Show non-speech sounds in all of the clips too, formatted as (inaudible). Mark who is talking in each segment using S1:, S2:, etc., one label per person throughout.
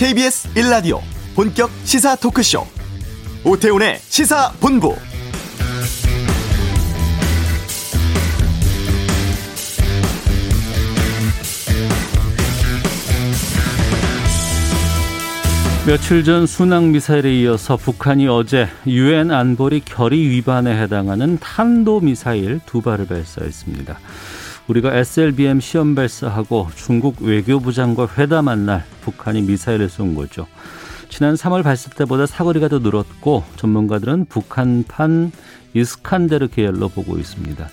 S1: KBS 1라디오 본격 시사 토크쇼 오태훈의 시사본부
S2: 며칠 전 순항 미사일에 이어서 북한이 어제 유엔 안보리 결의 위반에 해당하는 탄도 미사일 두 발을 발사했습니다. 우리가 SLBM 시험 발사하고 중국 외교부 장과 회담한 날 북한이 미사일을 쏜 거죠. 지난 3월 발사 때보다 사거리가 더 늘었고 전문가들은 북한판 이스칸데르 계열로 보고 있습니다.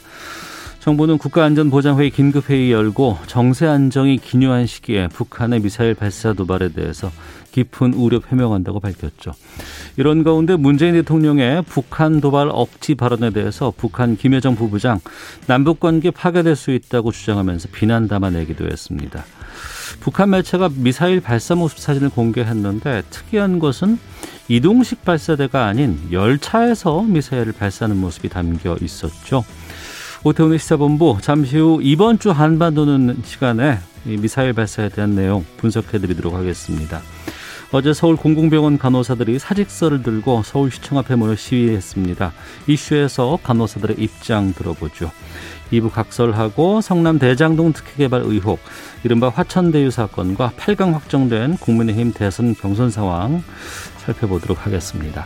S2: 정부는 국가안전보장회의 긴급회의 열고 정세 안정이 기묘한 시기에 북한의 미사일 발사 도발에 대해서 깊은 우려 표명한다고 밝혔죠. 이런 가운데 문재인 대통령의 북한 도발 억지 발언에 대해서 북한 김여정 부부장 남북 관계 파괴될 수 있다고 주장하면서 비난 담아내기도 했습니다. 북한 매체가 미사일 발사 모습 사진을 공개했는데 특이한 것은 이동식 발사대가 아닌 열차에서 미사일을 발사하는 모습이 담겨 있었죠. 오태훈의 시사본부 잠시 후 이번 주 한반도는 시간에 미사일 발사에 대한 내용 분석해드리도록 하겠습니다. 어제 서울 공공병원 간호사들이 사직서를 들고 서울시청 앞에 모여 시위했습니다. 이슈에서 간호사들의 입장 들어보죠. 2부 각설하고 성남 대장동 특혜개발 의혹, 이른바 화천대유 사건과 8강 확정된 국민의힘 대선 경선 상황 살펴보도록 하겠습니다.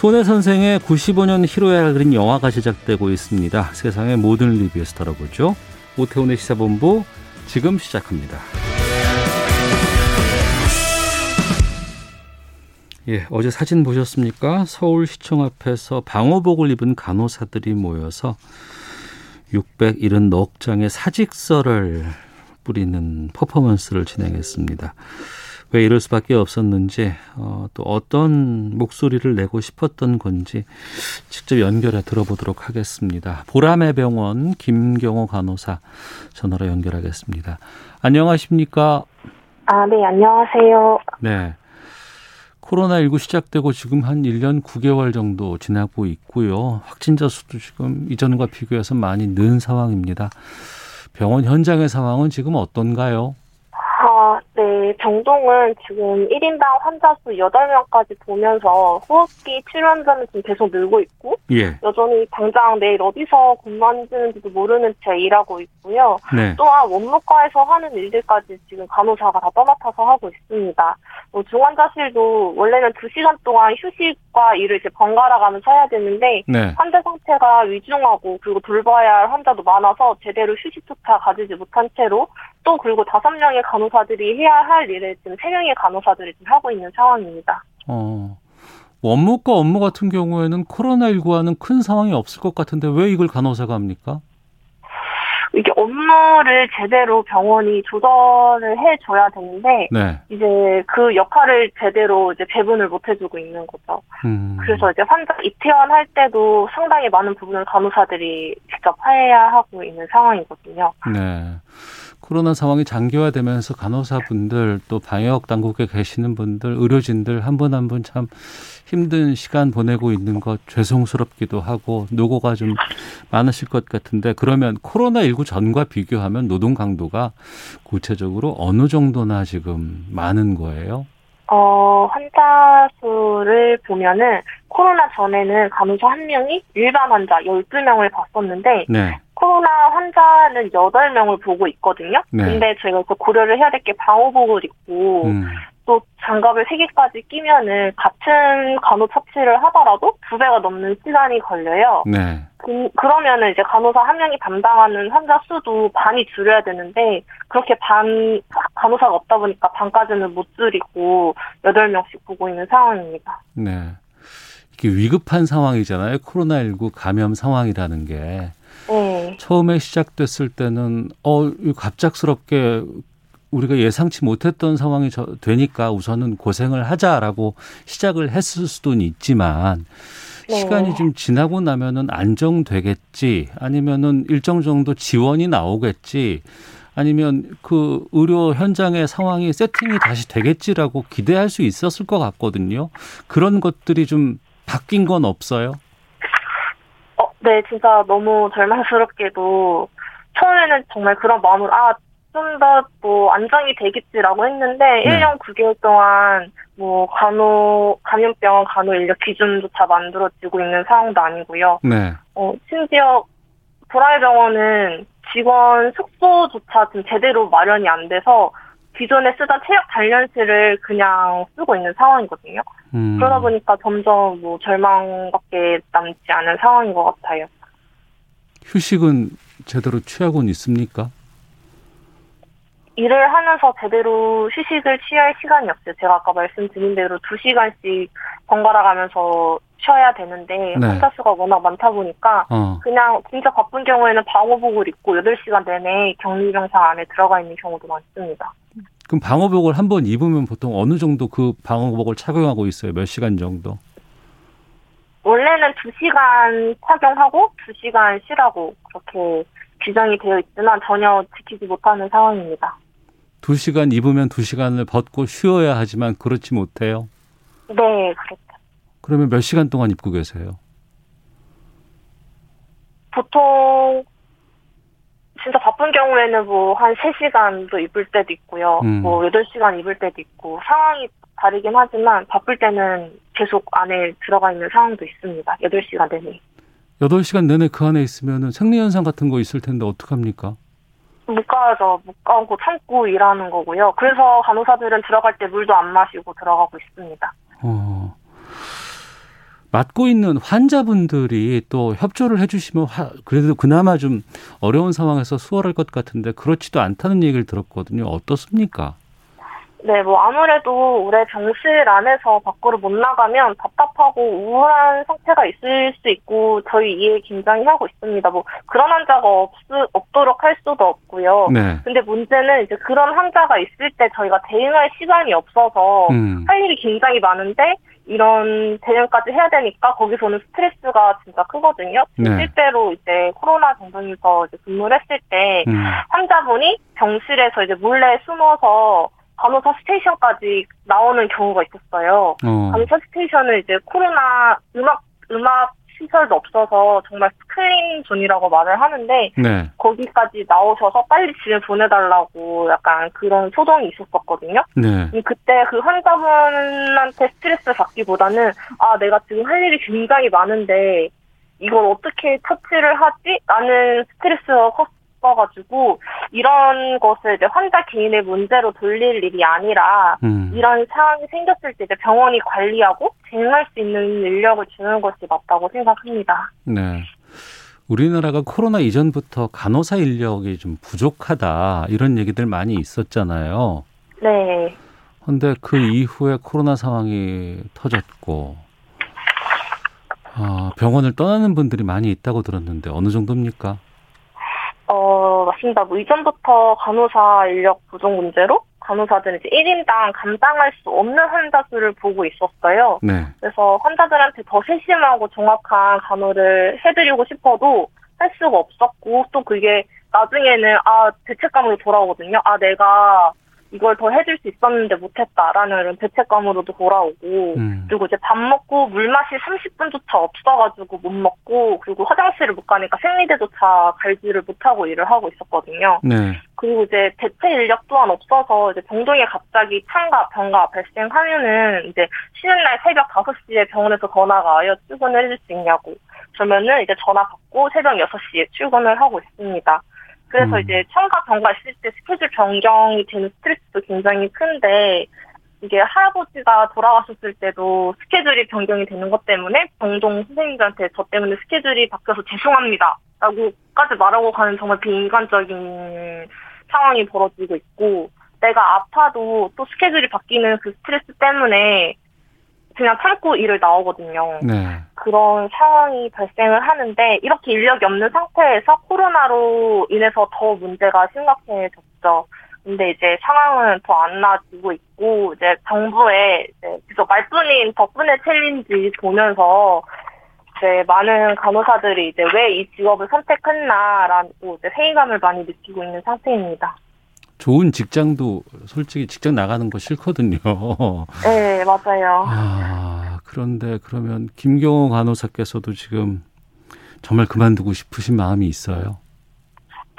S2: 손혜 선생의 95년 히로야를 그린 영화가 제작되고 있습니다. 세상의 모든 리뷰에서 다뤄보죠. 오태훈의 시사본부 지금 시작합니다. 예, 어제 사진 보셨습니까? 서울시청 앞에서 방호복을 입은 간호사들이 모여서 670억 장의 사직서를 뿌리는 퍼포먼스를 진행했습니다. 왜 이럴 수밖에 없었는지 어, 또 어떤 목소리를 내고 싶었던 건지 직접 연결해 들어보도록 하겠습니다. 보람의 병원 김경호 간호사 전화로 연결하겠습니다. 안녕하십니까?
S3: 아, 네, 안녕하세요.
S2: 네. 코로나19 시작되고 지금 한 1년 9개월 정도 지나고 있고요. 확진자 수도 지금 이전과 비교해서 많이 는 상황입니다. 병원 현장의 상황은 지금 어떤가요?
S3: 아, 네. 병동은 지금 1인당 환자 수 8명까지 보면서 호흡기 환자는 지금 계속 늘고 있고,
S2: 예.
S3: 여전히 당장 내일 어디서 근무하는지도 모르는 채 일하고 있고요.
S2: 네.
S3: 또한 원무과에서 하는 일들까지 지금 간호사가 다 떠맡아서 하고 있습니다. 뭐 중환자실도 원래는 2시간 동안 휴식과 일을 이제 번갈아 가면서 해야 되는데,
S2: 네.
S3: 환자 상태가 위중하고 그리고 돌봐야 할 환자도 많아서 제대로 휴식조차 가지지 못한 채로 또 그리고 다섯 명의 간호사들이 해야 할 일을 지금 세 명의 간호사들이 지금 하고 있는 상황입니다.
S2: 어. 원무과 업무 같은 경우에는 코로나19와는 큰 상황이 없을 것 같은데 왜 이걸 간호사가 합니까?
S3: 이게 업무를 제대로 병원이 조절을 해줘야 되는데
S2: 네.
S3: 이제 그 역할을 제대로 이제 배분을 못 해주고 있는 거죠.
S2: 음.
S3: 그래서 이제 환자 입퇴원할 때도 상당히 많은 부분을 간호사들이 직접 해야 하고 있는 상황이거든요.
S2: 네. 코로나 상황이 장기화되면서 간호사분들 또 방역 당국에 계시는 분들 의료진들 한 분 한 분 참 힘든 시간 보내고 있는 것 죄송스럽기도 하고 노고가 좀 많으실 것 같은데 그러면 코로나 19 전과 비교하면 노동 강도가 구체적으로 어느 정도나 지금 많은 거예요?
S3: 어, 환자 수를 보면은 코로나 전에는 간호사 한 명이 일반 환자 12명을 봤었는데
S2: 네.
S3: 코로나 환자는 8명을 보고 있거든요.
S2: 네.
S3: 근데 저희가 그 고려를 해야 될 게 방호복을 입고
S2: 음.
S3: 또 장갑을 3개까지 끼면은 같은 간호 처치를 하더라도 두 배가 넘는 시간이 걸려요.
S2: 네.
S3: 그, 그러면은 이제 간호사 한 명이 담당하는 환자 수도 반이 줄여야 되는데 그렇게 반 간호사가 없다 보니까 반까지는 못 줄이고 8명씩 보고 있는 상황입니다.
S2: 네. 이게 위급한 상황이잖아요. 코로나19 감염 상황이라는 게.
S3: 네.
S2: 처음에 시작됐을 때는 어 갑작스럽게 우리가 예상치 못했던 상황이 저, 되니까 우선은 고생을 하자라고 시작을 했을 수도 있지만
S3: 네.
S2: 시간이 좀 지나고 나면은 안정되겠지 아니면은 일정 정도 지원이 나오겠지 아니면 그 의료 현장의 상황이 세팅이 다시 되겠지라고 기대할 수 있었을 것 같거든요. 그런 것들이 좀 바뀐 건 없어요?
S3: 어, 네, 진짜 너무 절망스럽게도 처음에는 정말 그런 마음으로 아 좀 더 뭐 안정이 되겠지라고 했는데
S2: 네.
S3: 1년 9개월 동안 뭐 간호 감염병 간호 인력 기준조차 만들어지고 있는 상황도 아니고요.
S2: 네.
S3: 어, 심지어 보라의 병원은 직원 숙소조차 지금 제대로 마련이 안 돼서 기존에 쓰던 체력 단련실을 그냥 쓰고 있는 상황이거든요.
S2: 음.
S3: 그러다 보니까 점점 뭐 절망밖에 남지 않은 상황인 것 같아요.
S2: 휴식은 제대로 취하고는 있습니까?
S3: 일을 하면서 제대로 휴식을 취할 시간이 없어요. 제가 아까 말씀드린 대로 2시간씩 번갈아 가면서 쉬어야 되는데
S2: 네.
S3: 환자 수가 워낙 많다 보니까
S2: 어.
S3: 그냥 진짜 바쁜 경우에는 방호복을 입고 8시간 내내 격리병상 안에 들어가 있는 경우도 많습니다.
S2: 그럼 방호복을 한 번 입으면 보통 어느 정도 그 방호복을 착용하고 있어요? 몇 시간 정도?
S3: 원래는 2시간 착용하고 2시간 쉬라고 그렇게 규정이 되어 있지만 전혀 지키지 못하는 상황입니다.
S2: 두 시간 입으면 두 시간을 벗고 쉬어야 하지만 그렇지 못해요.
S3: 네, 그렇죠.
S2: 그러면 몇 시간 동안 입고 계세요?
S3: 보통 진짜 바쁜 경우에는 뭐 한 3시간도 입을 때도 있고요.
S2: 음.
S3: 뭐 8시간 입을 때도 있고 상황이 다르긴 하지만 바쁠 때는 계속 안에 들어가 있는 상황도 있습니다. 8시간 내내.
S2: 여덟 시간 내내 그 안에 있으면은 생리현상 같은 거 있을 텐데 어떡합니까?
S3: 못 가죠. 못 가고 참고 일하는 거고요. 그래서 간호사들은 들어갈 때 물도 안 마시고 들어가고 있습니다.
S2: 어. 맡고 있는 환자분들이 또 협조를 해주시면 화- 그래도 그나마 좀 어려운 상황에서 수월할 것 같은데 그렇지도 않다는 얘기를 들었거든요. 어떻습니까?
S3: 네, 뭐 아무래도 올해 병실 안에서 밖으로 못 나가면 답답하고 우울한 상태가 있을 수 있고 저희 이해 굉장히 하고 있습니다. 뭐 그런 환자가 없, 없도록 할 수도 없고요.
S2: 네.
S3: 근데 문제는 이제 그런 환자가 있을 때 저희가 대응할 시간이 없어서
S2: 음.
S3: 할 일이 굉장히 많은데 이런 대응까지 해야 되니까 거기서는 스트레스가 진짜 크거든요.
S2: 네.
S3: 실제로 이제 코로나 정도에서 이제 근무를 했을 때
S2: 음.
S3: 환자분이 병실에서 이제 몰래 숨어서 간호사 station까지 나오는 경우가 있었어요.
S2: 어.
S3: 간호사 station은 이제 코로나 음압 음압 시설도 없어서 정말 clean zone이라고 말을 하는데
S2: 네.
S3: 거기까지 나오셔서 빨리 집에 보내달라고 약간 그런 소동이 있었었거든요.
S2: 네.
S3: 음, 그때 그 환자분한테 스트레스 받기보다는 아 내가 지금 할 일이 굉장히 많은데 이걸 어떻게 처치를 하지? 라는 스트레스가 컸 어가지고 이런 것을 이제 환자 개인의 문제로 돌릴 일이 아니라
S2: 음.
S3: 이런 상황이 생겼을 때 이제 병원이 관리하고 대응할 수 있는 인력을 주는 것이 맞다고 생각합니다.
S2: 네. 우리나라가 코로나 이전부터 간호사 인력이 좀 부족하다 이런 얘기들 많이 있었잖아요.
S3: 네.
S2: 근데 그 이후에 코로나 상황이 터졌고 아, 병원을 떠나는 분들이 많이 있다고 들었는데 어느 정도입니까?
S3: 어, 맞습니다. 뭐 이전부터 간호사 인력 부족 문제로 간호사들은 이제 1인당 감당할 수 없는 환자 수를 보고 있었어요.
S2: 네.
S3: 그래서 환자들한테 더 세심하고 정확한 간호를 해드리고 싶어도 할 수가 없었고 또 그게 나중에는 아 죄책감으로 돌아오거든요. 아 내가 이걸 더 해줄 수 있었는데 못했다라는 이런 죄책감으로도 돌아오고
S2: 음.
S3: 그리고 이제 밥 먹고 물 마실 30분조차 없어가지고 못 먹고 그리고 화장실을 못 가니까 생리대조차 갈지를 못하고 일을 하고 있었거든요.
S2: 네.
S3: 그리고 이제 대체 인력 또한 없어서 이제 병동에 갑자기 창가, 병가 발생하면은 이제 쉬는 날 새벽 5시에 병원에서 전화가 와요. 출근을 해줄 수 있냐고. 그러면은 이제 전화 받고 새벽 6시에 출근을 하고 있습니다. 그래서
S2: 음.
S3: 이제 창가, 병가 있을 때 스케줄 변경이 되는 스트레스도 굉장히 큰데 이게 할아버지가 돌아가셨을 때도 스케줄이 변경이 되는 것 때문에 병동 선생님들한테 저 때문에 스케줄이 바뀌어서 죄송합니다. 라고까지 말하고 가는 정말 비인간적인 상황이 벌어지고 있고 내가 아파도 또 스케줄이 바뀌는 그 스트레스 때문에 그냥 참고 일을 나오거든요.
S2: 네.
S3: 그런 상황이 발생을 하는데 이렇게 인력이 없는 상태에서 코로나로 인해서 더 문제가 심각해졌죠. 근데 이제 상황은 더 안 나아지고 있고 이제 정부의 이제 계속 말뿐인 덕분에 challenge 보면서 이제 많은 간호사들이 이제 왜 이 직업을 선택했나라고 이제 회의감을 많이 느끼고 있는 상태입니다.
S2: 좋은 직장도 솔직히 직장 나가는 거 싫거든요. (laughs)
S3: 네, 맞아요.
S2: 아, 그런데 그러면 김경호 간호사께서도 지금 정말 그만두고 싶으신 마음이 있어요.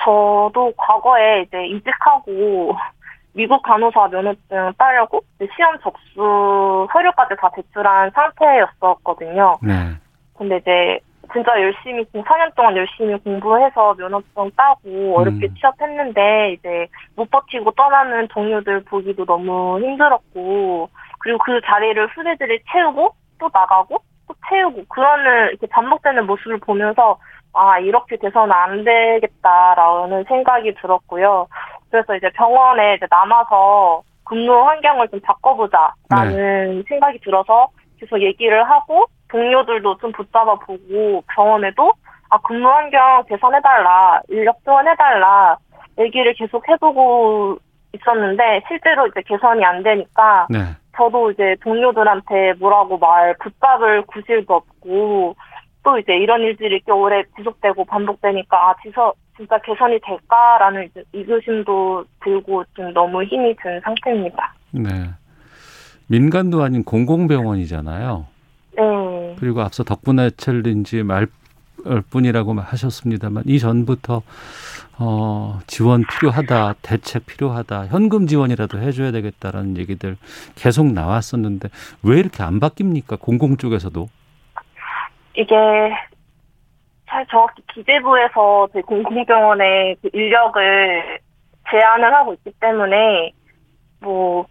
S3: 저도 과거에 이제 이직하고 미국 간호사 면허증 따려고 시험 접수 서류까지 다 제출한 상태였었거든요.
S2: 네.
S3: 근데 이제 진짜 열심히 4년 동안 열심히 공부해서 면허증 따고 어렵게
S2: 음.
S3: 취업했는데 이제 못 버티고 떠나는 동료들 보기도 너무 힘들었고 그리고 그 자리를 후배들이 채우고 또 나가고 또 채우고 그러는 이렇게 반복되는 모습을 보면서 아 이렇게 돼서는 안 되겠다라는 생각이 들었고요. 그래서 이제 병원에 이제 남아서 근무 환경을 좀 바꿔보자라는 생각이 들어서 계속 얘기를 하고 동료들도 좀 붙잡아 보고 병원에도 아 근무 환경 개선해달라 인력 지원해달라 얘기를 계속 해보고 있었는데 실제로 이제 개선이 안 되니까
S2: 네.
S3: 저도 이제 동료들한테 뭐라고 말 붙잡을 구실도 없고 또 이제 이런 일들이 꽤 오래 지속되고 반복되니까 아 지서 진짜 개선이 될까라는 이제 의구심도 들고 좀 너무 힘이 든 상태입니다.
S2: 네. 민간도 아닌 공공병원이잖아요.
S3: 네.
S2: 그리고 앞서 덕분에 챌린지 말 뿐이라고 하셨습니다만 이전부터 어, 지원 필요하다, 대책 필요하다, 현금 지원이라도 해줘야 되겠다라는 얘기들 계속 나왔었는데 왜 이렇게 안 바뀝니까? 공공 쪽에서도.
S3: 이게 잘 정확히 기재부에서 저희 공공병원의 그 인력을 제한을 하고 있기 때문에 뭐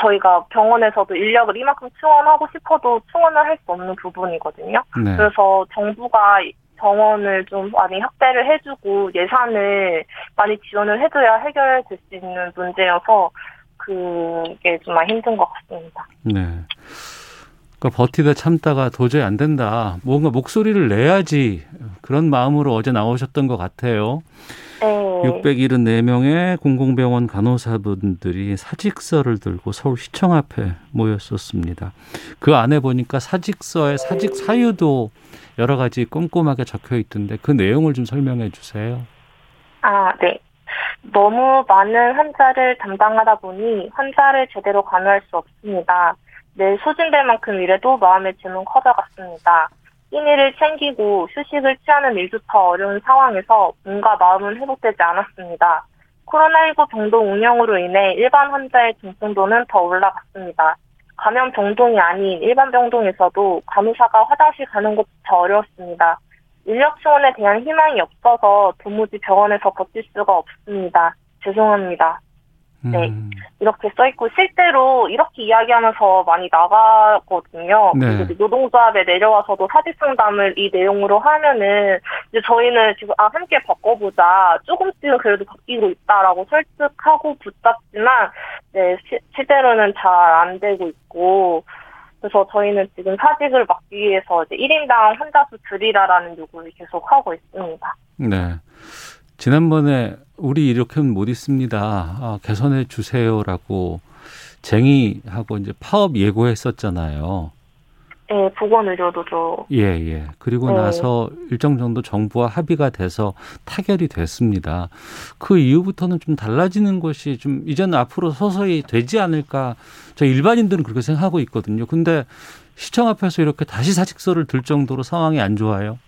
S3: 저희가 병원에서도 인력을 이만큼 충원하고 싶어도 충원을 할 수 없는 부분이거든요.
S2: 네.
S3: 그래서 정부가 병원을 좀 많이 확대를 해주고 예산을 많이 지원을 해줘야 해결될 수 있는 문제여서 그게 좀 많이 힘든 것 같습니다.
S2: 네. 그러니까 버티다 참다가 도저히 안 된다. 뭔가 목소리를 내야지 그런 마음으로 어제 나오셨던 것 같아요.
S3: 네.
S2: 674명의 공공병원 간호사분들이 사직서를 들고 서울시청 앞에 모였었습니다. 그 안에 보니까 사직서에 사직 사유도 여러 가지 꼼꼼하게 적혀 있던데 그 내용을 좀 설명해 주세요.
S3: 아, 네. 너무 많은 환자를 담당하다 보니 환자를 제대로 간호할 수 없습니다. 내 소진될 만큼 일해도 마음의 짐은 커져갔습니다. 끼니를 챙기고 휴식을 취하는 일조차 어려운 상황에서 몸과 마음은 회복되지 않았습니다. 코로나19 병동 운영으로 인해 일반 환자의 중증도는 더 올라갔습니다. 감염 병동이 아닌 일반 병동에서도 간호사가 화장실 가는 것조차 어려웠습니다. 인력 지원에 대한 희망이 없어서 도무지 병원에서 버틸 수가 없습니다. 죄송합니다. 네.
S2: 음,
S3: 이렇게 써있고 실제로 이렇게 이야기하면서 많이 나가거든요.
S2: 네.
S3: 노동조합에 내려와서도 사직 상담을 이 내용으로 하면은 이제 저희는 지금 아 함께 바꿔보자 조금씩은 그래도 바뀌고 있다라고 설득하고 붙잡지만 네 시- 실제로는 잘 안 되고 있고 그래서 저희는 지금 사직을 막기 위해서 이제 1인당 환자 수 줄이라라는 요구를 계속 하고 있습니다.
S2: 네. 지난번에 우리 이렇게는 못 있습니다. 아, 개선해 주세요라고 쟁의하고 이제 파업 예고했었잖아요.
S3: 네, 보건의료도죠.
S2: 예, 예. 그리고
S3: 네.
S2: 나서 일정 정도 정부와 합의가 돼서 타결이 됐습니다. 그 이후부터는 좀 달라지는 것이 좀 이제는 앞으로 서서히 되지 않을까. 저 일반인들은 그렇게 생각하고 있거든요. 근데 시청 앞에서 이렇게 다시 사직서를 들 정도로 상황이 안 좋아요.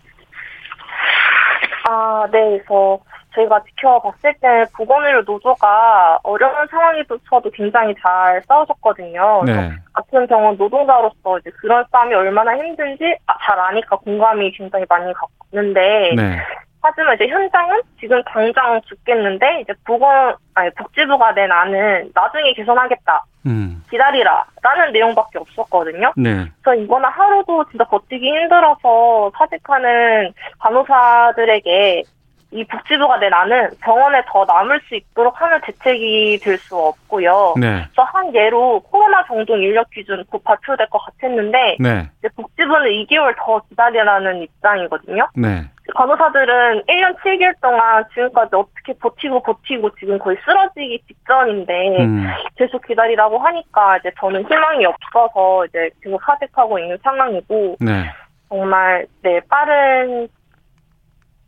S3: 아, 네. 그래서 저희가 지켜봤을 때 보건의료 노조가 어려운 상황에서도 굉장히 잘 싸우셨거든요.
S2: 네.
S3: 같은 병원 노동자로서 이제 그런 싸움이 얼마나 힘든지 아, 잘 아니까 공감이 굉장히 많이 갔는데
S2: 네.
S3: 하지만 이제 현장은 지금 당장 죽겠는데 이제 보건 아니 복지부가 낸 안은 나중에 개선하겠다
S2: 음.
S3: 기다리라라는 내용밖에 없었거든요.
S2: 네.
S3: 그래서 이거는 하루도 진짜 버티기 힘들어서 사직하는 간호사들에게 이 복지부가 낸 안은 병원에 더 남을 수 있도록 하는 대책이 될 수 없고요.
S2: 네.
S3: 그래서 한 예로 코로나 병동 인력 기준 곧 발표될 것 같았는데
S2: 네.
S3: 이제 복지부는 2개월 더 기다리라는 입장이거든요.
S2: 네.
S3: 간호사들은 1년 7개월 동안 지금까지 어떻게 버티고 버티고 지금 거의 쓰러지기 직전인데
S2: 음.
S3: 계속 기다리라고 하니까 이제 저는 희망이 없어서 이제 계속 사직하고 있는 상황이고
S2: 네.
S3: 정말 네 빠른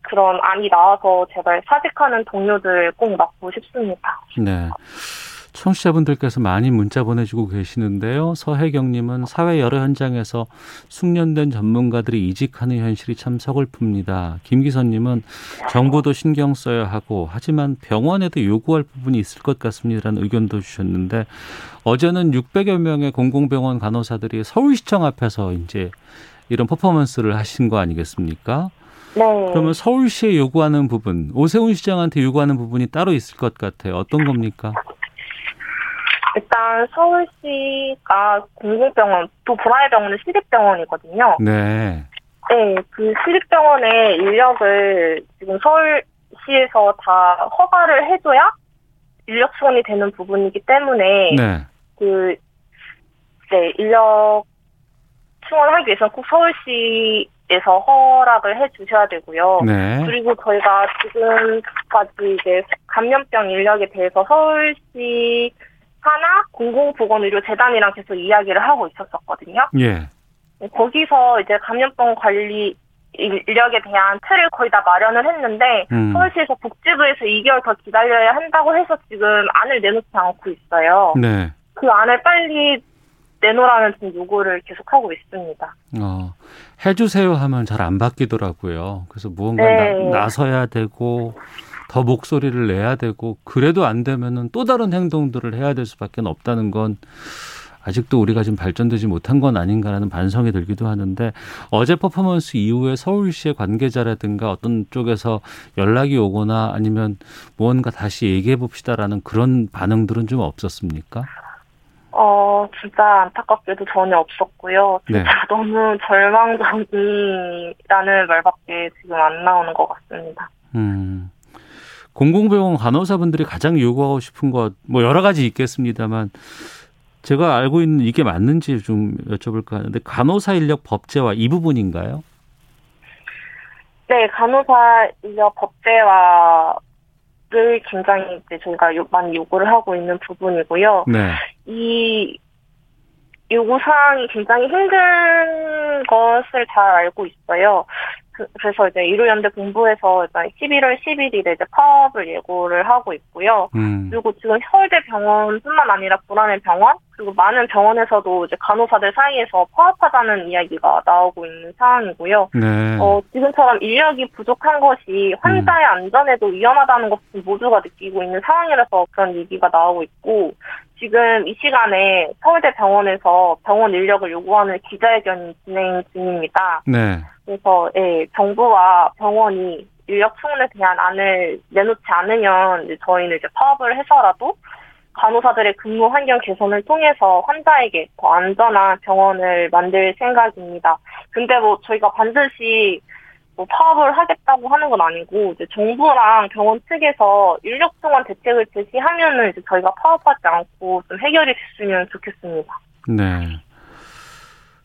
S3: 그런 안이 나와서 제발 사직하는 동료들 꼭 맡고 싶습니다.
S2: 네. 청취자분들께서 많이 문자 보내주고 계시는데요. 서혜경님은 사회 여러 현장에서 숙련된 전문가들이 이직하는 현실이 참 서글픕니다. 김기선님은 정부도 신경 써야 하고 하지만 병원에도 요구할 부분이 있을 것 같습니다라는 의견도 주셨는데 어제는 600여 명의 공공병원 간호사들이 서울시청 앞에서 이제 이런 퍼포먼스를 하신 거 아니겠습니까?
S3: 네.
S2: 그러면 서울시에 요구하는 부분, 오세훈 시장한테 요구하는 부분이 따로 있을 것 같아요. 어떤 겁니까?
S3: 일단 서울시가 공공병원, 또 보라의 병원은 시립병원이거든요.
S2: 네.
S3: 네, 그 시립병원의 인력을 지금 서울시에서 다 허가를 해줘야 인력 지원이 되는 부분이기 때문에
S2: 네.
S3: 그, 네, 인력 충원하기 위해서는 꼭 서울시 에서 허락을 해 주셔야 되고요.
S2: 네.
S3: 그리고 저희가 지금까지 이제 감염병 인력에 대해서 서울시 하나 공공보건의료재단이랑 계속 이야기를 하고 있었었거든요.
S2: 예.
S3: 거기서 이제 감염병 관리 인력에 대한 틀을 거의 다 마련을 했는데
S2: 음.
S3: 서울시에서 복지부에서 2개월 더 기다려야 한다고 해서 지금 안을 내놓지 않고 있어요.
S2: 네.
S3: 그 안을 빨리 내놓으라는 지금 요구를 계속하고 있습니다.
S2: 어, 해주세요 하면 잘 안 바뀌더라고요. 그래서 무언가
S3: 네.
S2: 나, 서야 되고 더 목소리를 내야 되고 그래도 안 되면은 또 다른 행동들을 해야 될 수밖에 없다는 건 아직도 우리가 지금 발전되지 못한 건 아닌가라는 반성이 들기도 하는데 어제 퍼포먼스 이후에 서울시의 관계자라든가 어떤 쪽에서 연락이 오거나 아니면 무언가 다시 얘기해 봅시다라는 그런 반응들은 좀 없었습니까?
S3: 어, 진짜 안타깝게도 전혀 없었고요.
S2: 네.
S3: 진짜 (laughs) 너무 절망적이라는 말밖에 지금 안 나오는 것 같습니다.
S2: 음. 공공병원 간호사분들이 가장 요구하고 싶은 것, 뭐 여러 가지 있겠습니다만, 제가 알고 있는 이게 맞는지 좀 여쭤볼까 하는데, 간호사 인력 법제화 이 부분인가요?
S3: 네, 간호사 인력 법제화 를 굉장히 이제 저희가 요- 많이 요구를 하고 있는 부분이고요.
S2: 네.
S3: 이 요구 사항이 굉장히 힘든 것을 잘 알고 있어요. 그, 래서 이제 의료연대 본부에서 일단 11월 11일에 이제 파업을 예고를 하고 있고요.
S2: 음.
S3: 그리고 지금 서울대 병원뿐만 아니라 불안의 병원 그리고 많은 병원에서도 이제 간호사들 사이에서 파업하자는 이야기가 나오고 있는 상황이고요.
S2: 네.
S3: 어, 지금처럼 인력이 부족한 것이 환자의 안전에도 위험하다는 것을 모두가 느끼고 있는 상황이라서 그런 얘기가 나오고 있고, 지금 이 시간에 서울대 병원에서 병원 인력을 요구하는 기자회견이 진행 중입니다.
S2: 네.
S3: 그래서, 예, 정부와 병원이 인력 충원에 대한 안을 내놓지 않으면 저희는 이제 파업을 해서라도 간호사들의 근무 환경 개선을 통해서 환자에게 더 안전한 병원을 만들 생각입니다. 근데 뭐 저희가 반드시 뭐 파업을 하겠다고 하는 건 아니고 이제 정부랑 병원 측에서 인력 충원 대책을 제시하면은 이제 저희가 파업하지 않고 좀 해결이 됐으면 좋겠습니다.
S2: 네.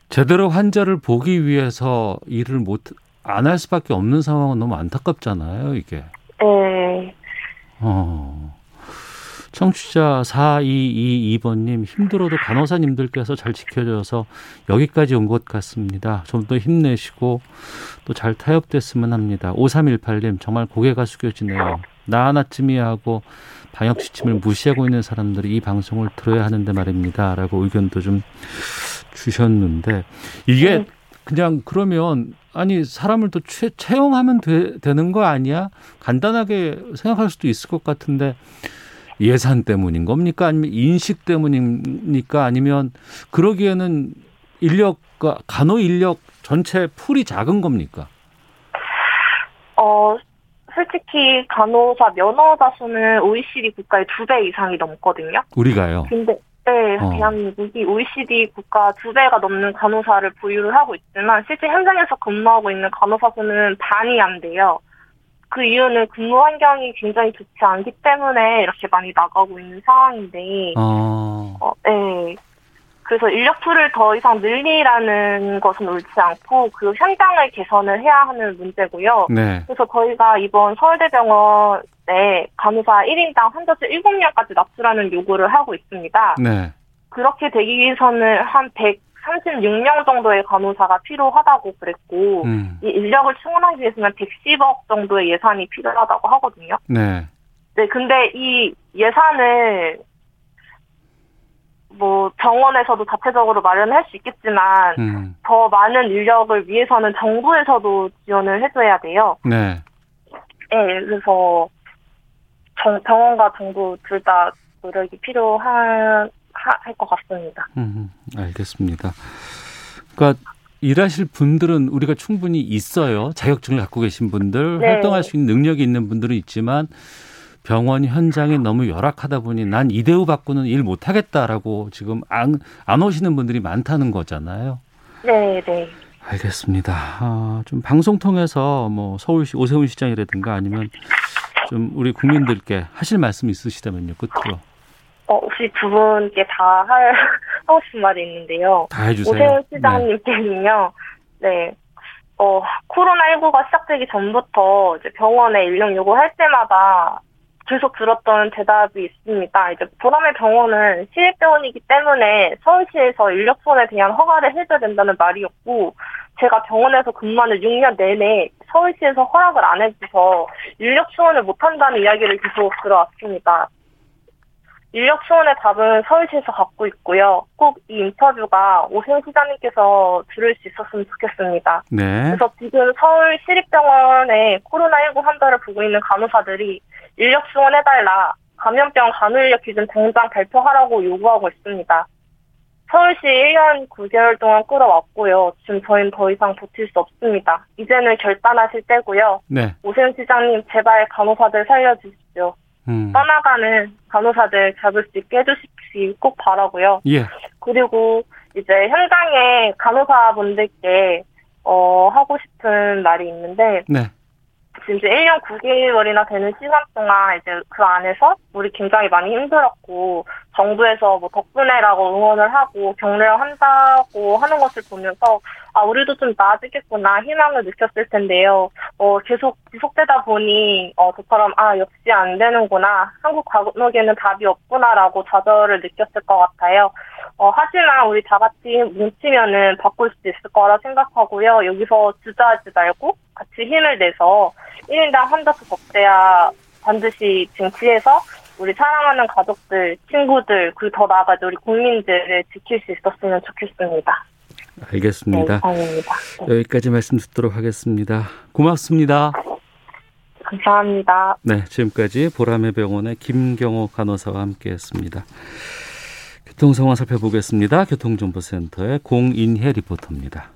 S2: 제대로 환자를 보기 위해서 일을 못, 안 할 수밖에 없는 상황은 너무 안타깝잖아요, 이게.
S3: 네.
S2: 어. 청취자 4222번님, 힘들어도 간호사님들께서 잘 지켜줘서 여기까지 온 것 같습니다. 좀 더 힘내시고 또 잘 타협됐으면 합니다. 5318님, 정말 고개가 숙여지네요. 나 하나쯤이야 하고 방역 지침을 무시하고 있는 사람들이 이 방송을 들어야 하는데 말입니다. 라고 의견도 좀 주셨는데, 이게
S3: 네.
S2: 그냥 그러면 아니 사람을 또 채, 채용하면 되, 되는 거 아니야? 간단하게 생각할 수도 있을 것 같은데 예산 때문인 겁니까? 아니면 인식 때문입니까? 아니면 그러기에는 인력과 간호 인력 전체 풀이 작은 겁니까?
S3: 어, 솔직히 간호사 면허자 수는 OECD 국가의 두 배 이상이 넘거든요.
S2: 우리가요.
S3: 근데 네,
S2: 어.
S3: 대한민국이 OECD 국가 두 배가 넘는 간호사를 보유를 하고 있지만 실제 현장에서 근무하고 있는 간호사 수는 반이 안 돼요. 그 이유는 근무 환경이 굉장히 좋지 않기 때문에 이렇게 많이 나가고 있는 상황인데,
S2: 어,
S3: 어, 네. 그래서 인력풀을 더 이상 늘리라는 것은 옳지 않고 그 현장을 개선을 해야 하는 문제고요.
S2: 네.
S3: 그래서 저희가 이번 서울대병원에 간호사 1인당 환자수 7명까지 납수라는 요구를 하고 있습니다.
S2: 네.
S3: 그렇게 되기 위해서는 한 136명 정도의 간호사가 필요하다고 그랬고,
S2: 음,
S3: 이 인력을 충원하기 위해서는 110억 정도의 예산이 필요하다고 하거든요.
S2: 네.
S3: 네, 근데 이 예산을 뭐 병원에서도 자체적으로 마련할 수 있겠지만
S2: 음.
S3: 더 많은 인력을 위해서는 정부에서도 지원을 해줘야 돼요.
S2: 네.
S3: 네, 그래서 정- 병원과 정부 둘 다 노력이 필요한 할 것 같습니다.
S2: 음, 알겠습니다. 그러니까 일하실 분들은 우리가 충분히 있어요. 자격증을 갖고 계신 분들,
S3: 네.
S2: 활동할 수 있는 능력이 있는 분들은 있지만 병원 현장이 너무 열악하다 보니 난 이대우 받고는 일 못하겠다라고 지금 안, 안 오시는 분들이 많다는 거잖아요.
S3: 네, 네.
S2: 알겠습니다. 아, 좀 방송 통해서 뭐 서울시 오세훈 시장이라든가 아니면 좀 우리 국민들께 하실 말씀 있으시다면요. 끝으로
S3: 어, 혹시 두 분께 다 할, (laughs) 하고 싶은 말이 있는데요.
S2: 다 해주세요.
S3: 오세훈
S2: 네.
S3: 시장님께는요, 네. 어, 코로나19가 시작되기 전부터 이제 병원에 인력 요구할 때마다 계속 들었던 대답이 있습니다. 이제 보람의 병원은 시립병원이기 때문에 서울시에서 인력 지원에 대한 허가를 해줘야 된다는 말이었고, 제가 병원에서 근무하는 6년 내내 서울시에서 허락을 안 해줘서 인력 지원을 못한다는 이야기를 계속 들어왔습니다. 인력 지원의 답은 서울시에서 갖고 있고요. 꼭 이 인터뷰가 오세훈 시장님께서 들을 수 있었으면 좋겠습니다.
S2: 네.
S3: 그래서 지금 서울 시립병원에 코로나19 환자를 보고 있는 간호사들이 인력 지원해달라, 감염병 간호인력 기준 당장 발표하라고 요구하고 있습니다. 서울시 1년 9개월 동안 끌어왔고요. 지금 저희는 더 이상 버틸 수 없습니다. 이제는 결단하실 때고요.
S2: 네.
S3: 오세훈 시장님 제발 간호사들 살려주십시오.
S2: 음.
S3: 떠나가는 간호사들 잡을 수 있게 해주십시 꼭 바라고요.
S2: 예.
S3: 그리고 이제 현장에 간호사분들께 어, 하고 싶은 말이 있는데
S2: 네.
S3: 지금 이제 1년 9개월이나 되는 시간 동안 이제 그 안에서 우리 굉장히 많이 힘들었고 정부에서 뭐 덕분에라고 응원을 하고 격려를 한다고 하는 것을 보면서 아 우리도 좀 나아지겠구나 희망을 느꼈을 텐데요. 어 계속 지속되다 보니 어 저처럼 아 역시 안 되는구나 한국 과목에는 답이 없구나라고 좌절을 느꼈을 것 같아요. 어 하지만 우리 다 같이 뭉치면은 바꿀 수 있을 거라 생각하고요. 여기서 주저하지 말고 같이 힘을 내서 1인당 한 자수 법제야 반드시 쟁취해서 우리 사랑하는 가족들, 친구들, 그리고 더 나아가서 우리 국민들을 지킬 수 있었으면 좋겠습니다. 네,
S2: 알겠습니다.
S3: 이상입니다. 네,
S2: 여기까지 말씀 듣도록 하겠습니다. 고맙습니다.
S3: 감사합니다.
S2: 네, 지금까지 보람의 병원의 김경호 간호사와 함께했습니다. 교통 상황 살펴보겠습니다. 교통정보센터의 공인혜 리포터입니다.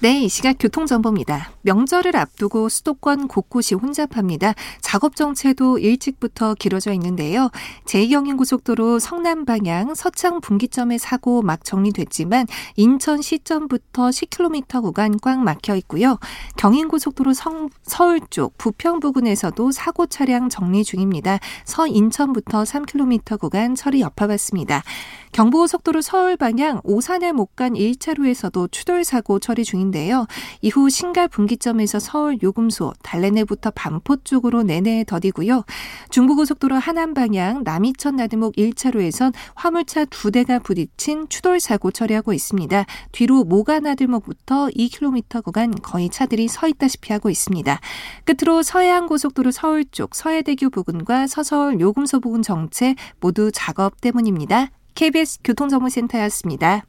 S4: 네, 이 시각 교통정보입니다. 명절을 앞두고 수도권 곳곳이 혼잡합니다. 작업 정체도 일찍부터 길어져 있는데요. 제2경인고속도로 성남 방향 서창 분기점의 사고 막 정리됐지만 인천 시점부터 10km 구간 꽉 막혀 있고요. 경인고속도로 성, 서울 쪽 부평 부근에서도 사고 차량 정리 중입니다. 서인천부터 3km 구간 처리 여파받습니다. 경부고속도로 서울 방향 오산을 못간 1차로에서도 추돌 사고 처리 중인데요. 이후 신갈 분기점에서 서울 요금소, 달래내부터 반포 쪽으로 내내 더디고요. 중부고속도로 하남 방향 남이천 나들목 1차로에선 화물차 두 대가 부딪힌 추돌 사고 처리하고 있습니다. 뒤로 모가 나들목부터 2km 구간 거의 차들이 서 있다시피 하고 있습니다. 끝으로 서해안고속도로 서울 쪽 서해대교 부근과 서서울 요금소 부근 정체 모두 작업 때문입니다. KBS 교통정보센터였습니다.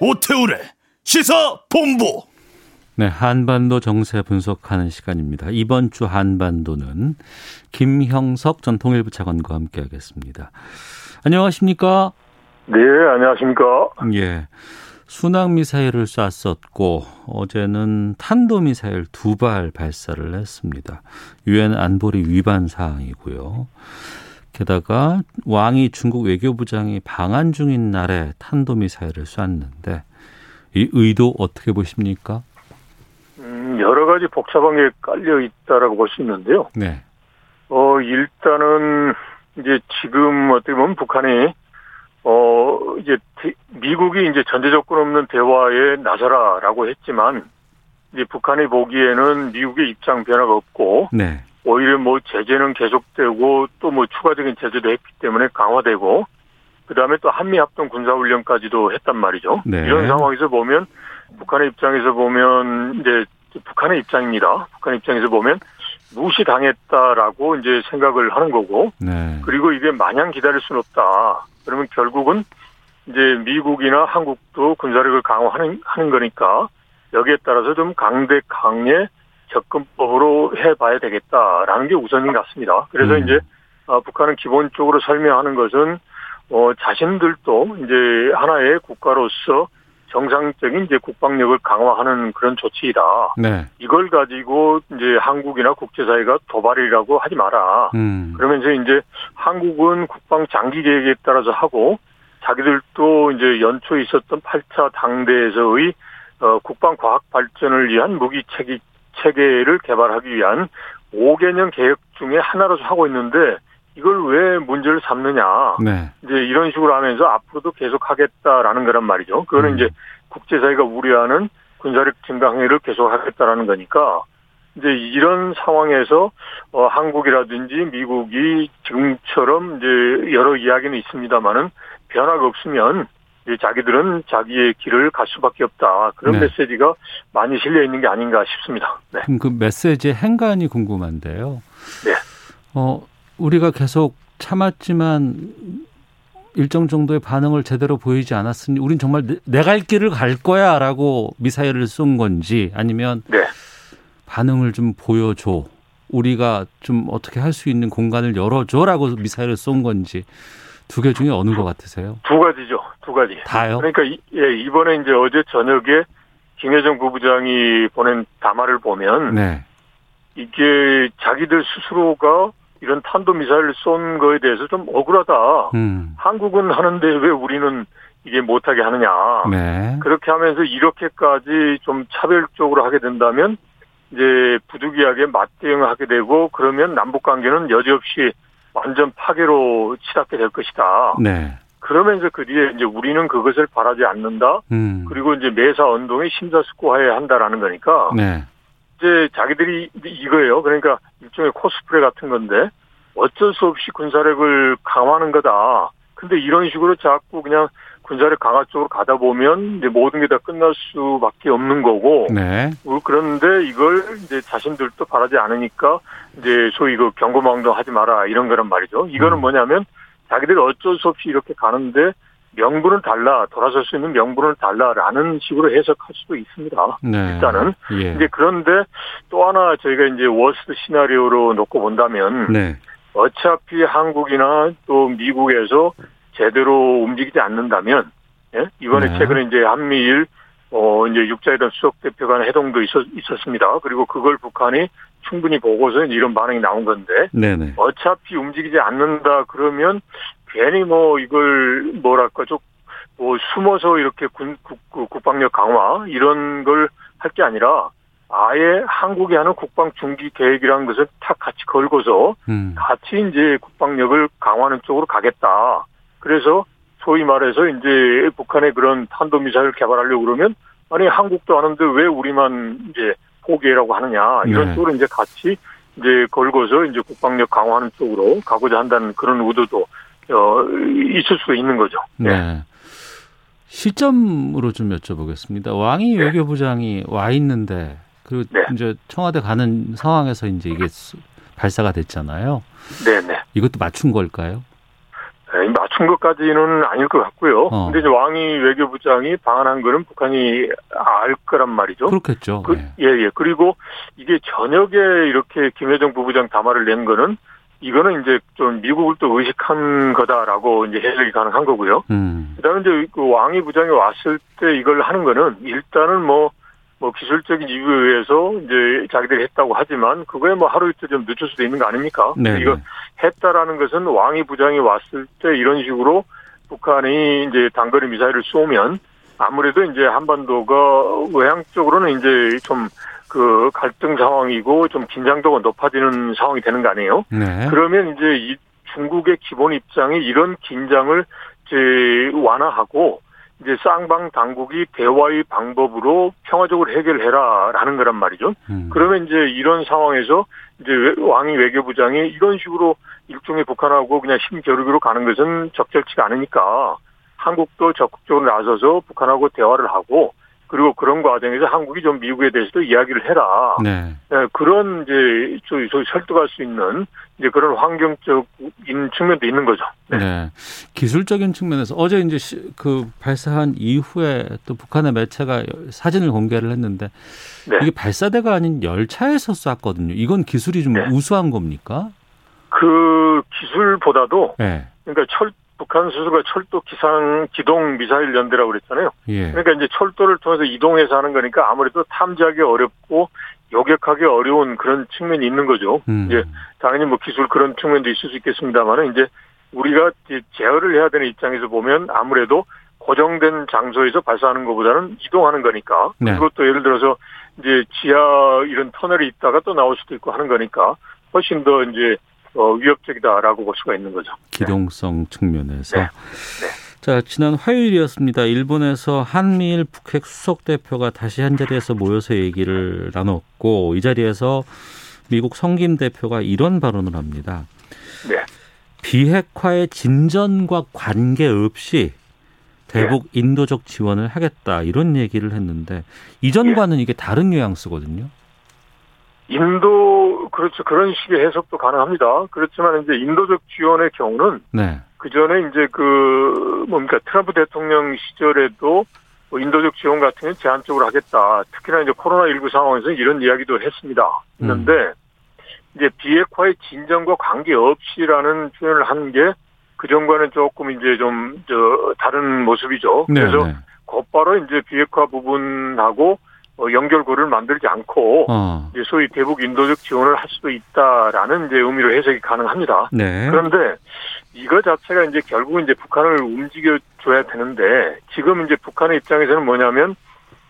S5: 오태우래 시사 본부
S2: 네, 한반도 정세 분석하는 시간입니다. 이번 주 한반도는 김형석 전 통일부 차관과 함께하겠습니다. 안녕하십니까?
S6: 네, 안녕하십니까.
S2: 예. 순항 미사일을 쐈었고 어제는 탄도 미사일 두 발 발사를 했습니다. 유엔 안보리 위반 사항이고요. 게다가 왕이 중국 외교부장이 방한 중인 날에 탄도 미사일을 쐈는데 이 의도 어떻게 보십니까?
S6: 음, 여러 가지 복잡한 게 깔려 있다라고 볼 수 있는데요.
S2: 네.
S6: 어, 일단은 이제 지금 어떻게 보면 북한이 어, 이제 대- 미국이 이제 전제 조건 없는 대화에 나서라라고 했지만 이제 북한이 보기에는 미국의 입장 변화가 없고
S2: 네.
S6: 오히려 뭐 제재는 계속되고 또 뭐 추가적인 제재도 했기 때문에 강화되고 그다음에 또 한미 합동 군사 훈련까지도 했단 말이죠.
S2: 네.
S6: 이런 상황에서 보면 북한의 입장에서 보면 이제 북한의 입장입니다. 북한 입장에서 보면 무시당했다라고 이제 생각을 하는 거고
S2: 네.
S6: 그리고 이게 마냥 기다릴 수는 없다. 그러면 결국은 이제 미국이나 한국도 군사력을 강화하는 하는 거니까 여기에 따라서 좀 강대 강의 접근법으로 해봐야 되겠다라는 게 우선인 것 같습니다. 그래서
S2: 음.
S6: 이제 아, 북한은 기본적으로 설명하는 것은 어, 자신들도 이제 하나의 국가로서 정상적인 이제 국방력을 강화하는 그런 조치이다.
S2: 네.
S6: 이걸 가지고 이제 한국이나 국제사회가 도발이라고 하지 마라.
S2: 음.
S6: 그러면서 이제 한국은 국방 장기 계획에 따라서 하고 자기들도 이제 연초에 있었던 8차 당대에서의 어, 국방 과학 발전을 위한 무기 체계, 체계를 개발하기 위한 5개년 계획 중에 하나로서 하고 있는데 이걸 왜 문제를 삼느냐.
S2: 네.
S6: 이제 이런 식으로 하면서 앞으로도 계속 하겠다라는 거란 말이죠. 그거는
S2: 음.
S6: 이제 국제사회가 우려하는 군사력 증가 행위를 계속 하겠다라는 거니까 이제 이런 상황에서 어 한국이라든지 미국이 지금처럼 이제 여러 이야기는 있습니다만은 변화가 없으면 이제 자기들은 자기의 길을 갈 수밖에 없다. 그런
S2: 네.
S6: 메시지가 많이 실려 있는 게 아닌가 싶습니다. 네.
S2: 그럼 그 메시지의 행간이 궁금한데요.
S6: 네.
S2: 어, 우리가 계속 참았지만 일정 정도의 반응을 제대로 보이지 않았으니 우린 정말 내 갈 길을 갈 거야라고 미사일을 쏜 건지 아니면
S6: 네.
S2: 반응을 좀 보여줘. 우리가 좀 어떻게 할 수 있는 공간을 열어줘라고 미사일을 쏜 건지 두 개 중에 어느 것 같으세요?
S6: 두 가지죠. 두 가지.
S2: 다요?
S6: 그러니까 이, 예, 이번에 이제 어제 저녁에 김여정 부부장이 보낸 담화를 보면
S2: 네.
S6: 이게 자기들 스스로가 이런 탄도미사일을 쏜 거에 대해서 좀 억울하다.
S2: 음.
S6: 한국은 하는데 왜 우리는 이게 못하게 하느냐.
S2: 네.
S6: 그렇게 하면서 이렇게까지 좀 차별적으로 하게 된다면 이제 부득이하게 맞대응을 하게 되고 그러면 남북 관계는 여지없이 완전 파괴로 치닫게 될 것이다.
S2: 네.
S6: 그러면서 그 뒤에 이제 우리는 그것을 바라지 않는다.
S2: 음.
S6: 그리고 이제 매사 언동에 심사숙고해야 한다라는 거니까
S2: 네.
S6: 이제 자기들이 이거예요. 그러니까 일종의 코스프레 같은 건데 어쩔 수 없이 군사력을 강화하는 거다. 근데 이런 식으로 자꾸 그냥 군사력 강화 쪽으로 가다 보면 이제 모든 게 다 끝날 수밖에 없는 거고
S2: 네.
S6: 어, 그런데 이걸 이제 자신들도 바라지 않으니까 이제 소위 그 경고망동 하지 마라 이런 거란 말이죠. 이거는
S2: 음.
S6: 뭐냐면 자기들이 어쩔 수 없이 이렇게 가는데 명분은 달라 돌아설 수 있는 명분은 달라라는 식으로 해석할 수도 있습니다.
S2: 네.
S6: 일단은
S2: 예.
S6: 이제 그런데 또 하나 저희가 이제 워스트 시나리오로 놓고 본다면
S2: 네.
S6: 어차피 한국이나 또 미국에서 제대로 움직이지 않는다면 예? 이번에
S2: 네.
S6: 최근에 이제 한미일 어 이제 육자회담 수석 대표 간 회동도 있었, 있었습니다. 그리고 그걸 북한이 충분히 보고서 이런 반응이 나온 건데
S2: 네네.
S6: 어차피 움직이지 않는다 그러면 괜히 뭐 이걸 뭐랄까 좀 뭐 숨어서 이렇게 군 국, 국- 국방력 강화 이런 걸 할 게 아니라 아예 한국이 하는 국방 중기 계획이라는 것을 탁 같이 걸고서
S2: 음.
S6: 같이 이제 국방력을 강화하는 쪽으로 가겠다. 그래서 소위 말해서 이제 북한의 그런 탄도미사일 개발하려고 그러면 아니 한국도 하는데 왜 우리만 이제 포기라고 하느냐 이런
S2: 네.
S6: 쪽으로 이제 같이 이제 걸고서 이제 국방력 강화하는 쪽으로 가고자 한다는 그런 의도도 어 있을 수 있는 거죠.
S2: 네. 시점으로 좀 여쭤보겠습니다. 왕이
S6: 네.
S2: 외교부장이 와 있는데 그리고
S6: 네.
S2: 이제 청와대 가는 상황에서 이제 이게 수- 발사가 됐잖아요.
S6: 네네.
S2: 이것도 맞춘 걸까요?
S6: 네, 맞춘 것까지는 아닐 것 같고요.
S2: 어.
S6: 근데 이제 왕이 외교부장이 방한한 거는 북한이 알 거란 말이죠.
S2: 그렇겠죠.
S6: 그,
S2: 네.
S6: 예, 예. 그리고 이게 저녁에 이렇게 김여정 부부장 담화를 낸 거는 이거는 이제 좀 미국을 또 의식한 거다라고 이제 해석이 가능한 거고요.
S2: 음.
S6: 그다음에 이제 그 왕이 부장이 왔을 때 이걸 하는 거는 일단은 뭐, 뭐 기술적인 이유에 의해서 이제 자기들이 했다고 하지만 그거에 뭐 하루 이틀 좀 늦출 수도 있는 거 아닙니까?
S2: 네.
S6: 이거 했다라는 것은 왕이 부장이 왔을 때 이런 식으로 북한이 이제 단거리 미사일을 쏘면 아무래도 이제 한반도가 외향적으로는 이제 좀 그 갈등 상황이고 좀 긴장도가 높아지는 상황이 되는 거 아니에요?
S2: 네.
S6: 그러면 이제 이 중국의 기본 입장이 이런 긴장을 이제 완화하고 이제 쌍방 당국이 대화의 방법으로 평화적으로 해결해라라는 거란 말이죠.
S2: 음.
S6: 그러면 이제 이런 상황에서 이제 외- 왕이 외교부장이 이런 식으로 일종의 북한하고 그냥 힘겨루기로 가는 것은 적절치가 않으니까 한국도 적극적으로 나서서 북한하고 대화를 하고 그리고 그런 과정에서 한국이 좀 미국에 대해서도 이야기를 해라.
S2: 네.
S6: 예, 그런 이제 소위, 소위 설득할 수 있는 이제 그런 환경적인 측면도 있는 거죠.
S2: 네.
S6: 네.
S2: 기술적인 측면에서 어제 이제 시, 그 발사한 이후에 또 북한의 매체가 사진을 공개를 했는데
S6: 네.
S2: 이게 발사대가 아닌 열차에서 쐈거든요. 이건 기술이 좀
S6: 네.
S2: 우수한 겁니까?
S6: 그 기술보다도
S2: 네.
S6: 그러니까 철 북한 스스로가 철도 기상 기동 미사일 연대라고 그랬잖아요.
S2: 예.
S6: 그러니까 이제 철도를 통해서 이동해서 하는 거니까 아무래도 탐지하기 어렵고 요격하기 어려운 그런 측면이 있는 거죠.
S2: 음.
S6: 이제 당연히 뭐 기술 그런 측면도 있을 수 있겠습니다만은 이제 우리가 이제 제어를 해야 되는 입장에서 보면 아무래도 고정된 장소에서 발사하는 것보다는 이동하는 거니까
S2: 네.
S6: 그리고 또 예를 들어서 이제 지하 이런 터널이 있다가 또 나올 수도 있고 하는 거니까 훨씬 더 이제 어, 위협적이다라고 볼 수가 있는 거죠.
S2: 기동성 측면에서.
S6: 네.
S2: 자, 지난 화요일이었습니다. 일본에서 한미일 북핵 수석 대표가 다시 한 자리에서 모여서 얘기를 나눴고 이 자리에서 미국 성김 대표가 이런 발언을 합니다.
S6: 네.
S2: 비핵화의 진전과 관계없이 대북 인도적 지원을 하겠다 이런 얘기를 했는데 이전과는 이게 다른 뉘앙스거든요.
S6: 인도 그렇죠 그런 식의 해석도 가능합니다. 그렇지만 이제 인도적 지원의 경우는
S2: 네.
S6: 그 전에 이제 그 뭡니까 트럼프 대통령 시절에도 뭐 인도적 지원 같은 경우 제한적으로 하겠다. 특히나 이제 코로나 19 상황에서 이런 이야기도 했습니다. 했는데 이제 비핵화의 진전과 관계 없이라는 표현을 한 게 그 전과는 조금 이제 좀 저 다른 모습이죠.
S2: 네.
S6: 그래서
S2: 네.
S6: 곧바로 이제 비핵화 부분하고 어, 연결고리를 만들지 않고
S2: 어.
S6: 이제 소위 대북 인도적 지원을 할 수도 있다라는 이제 의미로 해석이 가능합니다.
S2: 네.
S6: 그런데 이거 자체가 이제 결국은 이제 북한을 움직여 줘야 되는데 지금 이제 북한의 입장에서는 뭐냐면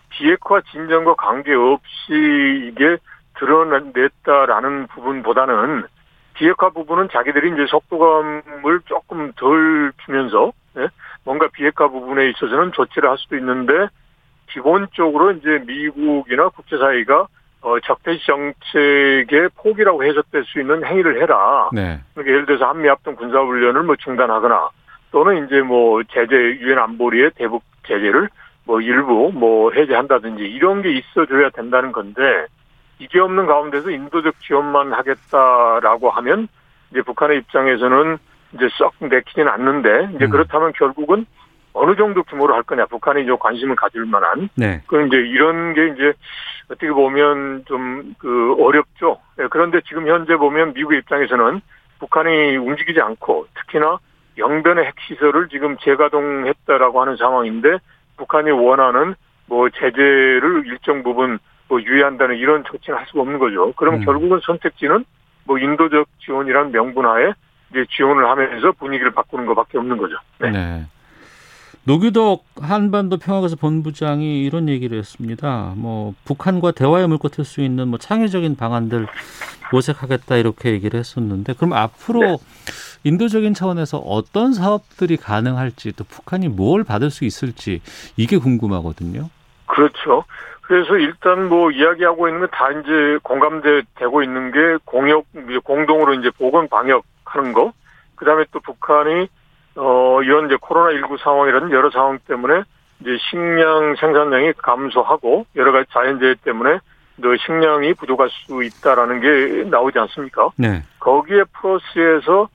S6: 비핵화 진전과 관계없이 이게 드러냈다라는 부분보다는 비핵화 부분은 자기들이 이제 속도감을 조금 덜 주면서 예? 뭔가 비핵화 부분에 있어서는 조치를 할 수도 있는데 기본적으로 이제 미국이나 국제사회가 어, 적대시 정책의 포기라고 해석될 수 있는 행위를 해라.
S2: 네.
S6: 그러니까 예를 들어서 한미 합동 군사 훈련을 뭐 중단하거나 또는 이제 뭐 제재 유엔 안보리의 대북 제재를 뭐 일부 뭐 해제한다든지 이런 게 있어줘야 된다는 건데 이게 없는 가운데서 인도적 지원만 하겠다라고 하면 이제 북한의 입장에서는 이제 썩 내키지는 않는데 이제
S2: 음.
S6: 그렇다면 결국은 어느 정도 규모로 할 거냐 북한이 이제 관심을 가질 만한
S2: 네.
S6: 그 이제 이런 게 이제 어떻게 보면 좀 그 어렵죠. 예, 그런데 지금 현재 보면 미국 입장에서는 북한이 움직이지 않고 특히나 영변의 핵시설을 지금 재가동했다라고 하는 상황인데 북한이 원하는 뭐 제재를 일정 부분 뭐 유예한다는 이런 조치는 할 수가 없는 거죠. 그럼
S2: 음.
S6: 결국은 선택지는 뭐 인도적 지원이란 명분하에 이제 지원을 하면서 분위기를 바꾸는 것밖에 없는 거죠. 네.
S2: 네. 노규덕 한반도 평화과서 본부장이 이런 얘기를 했습니다. 뭐 북한과 대화의 물꼬 틀 수 있는 뭐 창의적인 방안들 모색하겠다 이렇게 얘기를 했었는데 그럼 앞으로
S6: 네.
S2: 인도적인 차원에서 어떤 사업들이 가능할지 또 북한이 뭘 받을 수 있을지 이게 궁금하거든요.
S6: 그렇죠. 그래서 일단 뭐 이야기하고 있는 건다 이제 공감대 되고 있는 게 공역 공동으로 이제 보건 방역 하는 거. 그다음에 또 북한이 어 이런 이제 코로나 19 상황이라는 여러 상황 때문에 이제 식량 생산량이 감소하고 여러 가지 자연재해 때문에 또 식량이 부족할 수 있다라는 게 나오지 않습니까?
S2: 네.
S6: 거기에 플러스해서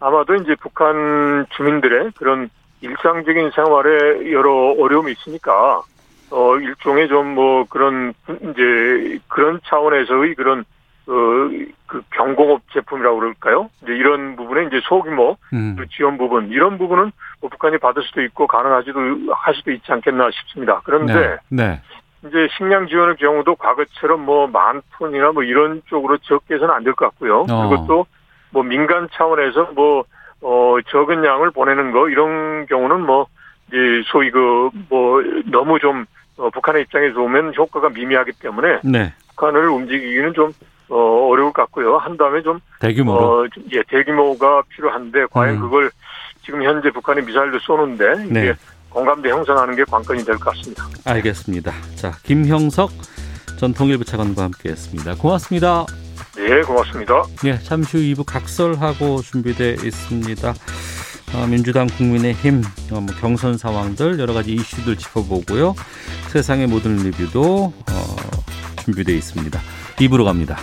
S6: 아마도 이제 북한 주민들의 그런 일상적인 생활에 여러 어려움이 있으니까 어 일종의 좀 뭐 그런 이제 그런 차원에서의 그런 어그 경공업 제품이라고 그럴까요? 이제 이런 부분에 이제 소규모
S2: 음.
S6: 그 지원 부분 이런 부분은 뭐 북한이 받을 수도 있고 가능하지도 할 수도 있지 않겠나 싶습니다. 그런데
S2: 네. 네.
S6: 이제 식량 지원의 경우도 과거처럼 뭐 만 톤이나 뭐 이런 쪽으로 적게 해서는 안 될 것 같고요.
S2: 어.
S6: 그리고 또 뭐 민간 차원에서 뭐, 어, 적은 양을 보내는 거 이런 경우는 뭐, 이제 소위 그, 뭐, 너무 좀, 어, 북한의 입장에서 보면 효과가 미미하기 때문에
S2: 네.
S6: 북한을 움직이기는 좀, 어, 어려울 것 같고요. 한 다음에 좀,
S2: 대규모로.
S6: 어, 좀, 예, 대규모가 필요한데 과연
S2: 음.
S6: 그걸 지금 현재 북한이 미사일도 쏘는데 이게
S2: 네.
S6: 공감대 형성하는 게 관건이 될 것 같습니다.
S2: 알겠습니다. 자, 김형석 전 통일부 차관과 함께했습니다. 고맙습니다.
S6: 네, 고맙습니다.
S2: 예, 잠시 후 2부 각설하고 준비되어 있습니다. 어, 민주당 국민의힘 어, 뭐 경선 상황들 여러 가지 이슈들 짚어보고요. 세상의 모든 리뷰도 어, 준비되어 있습니다. 입으로 갑니다.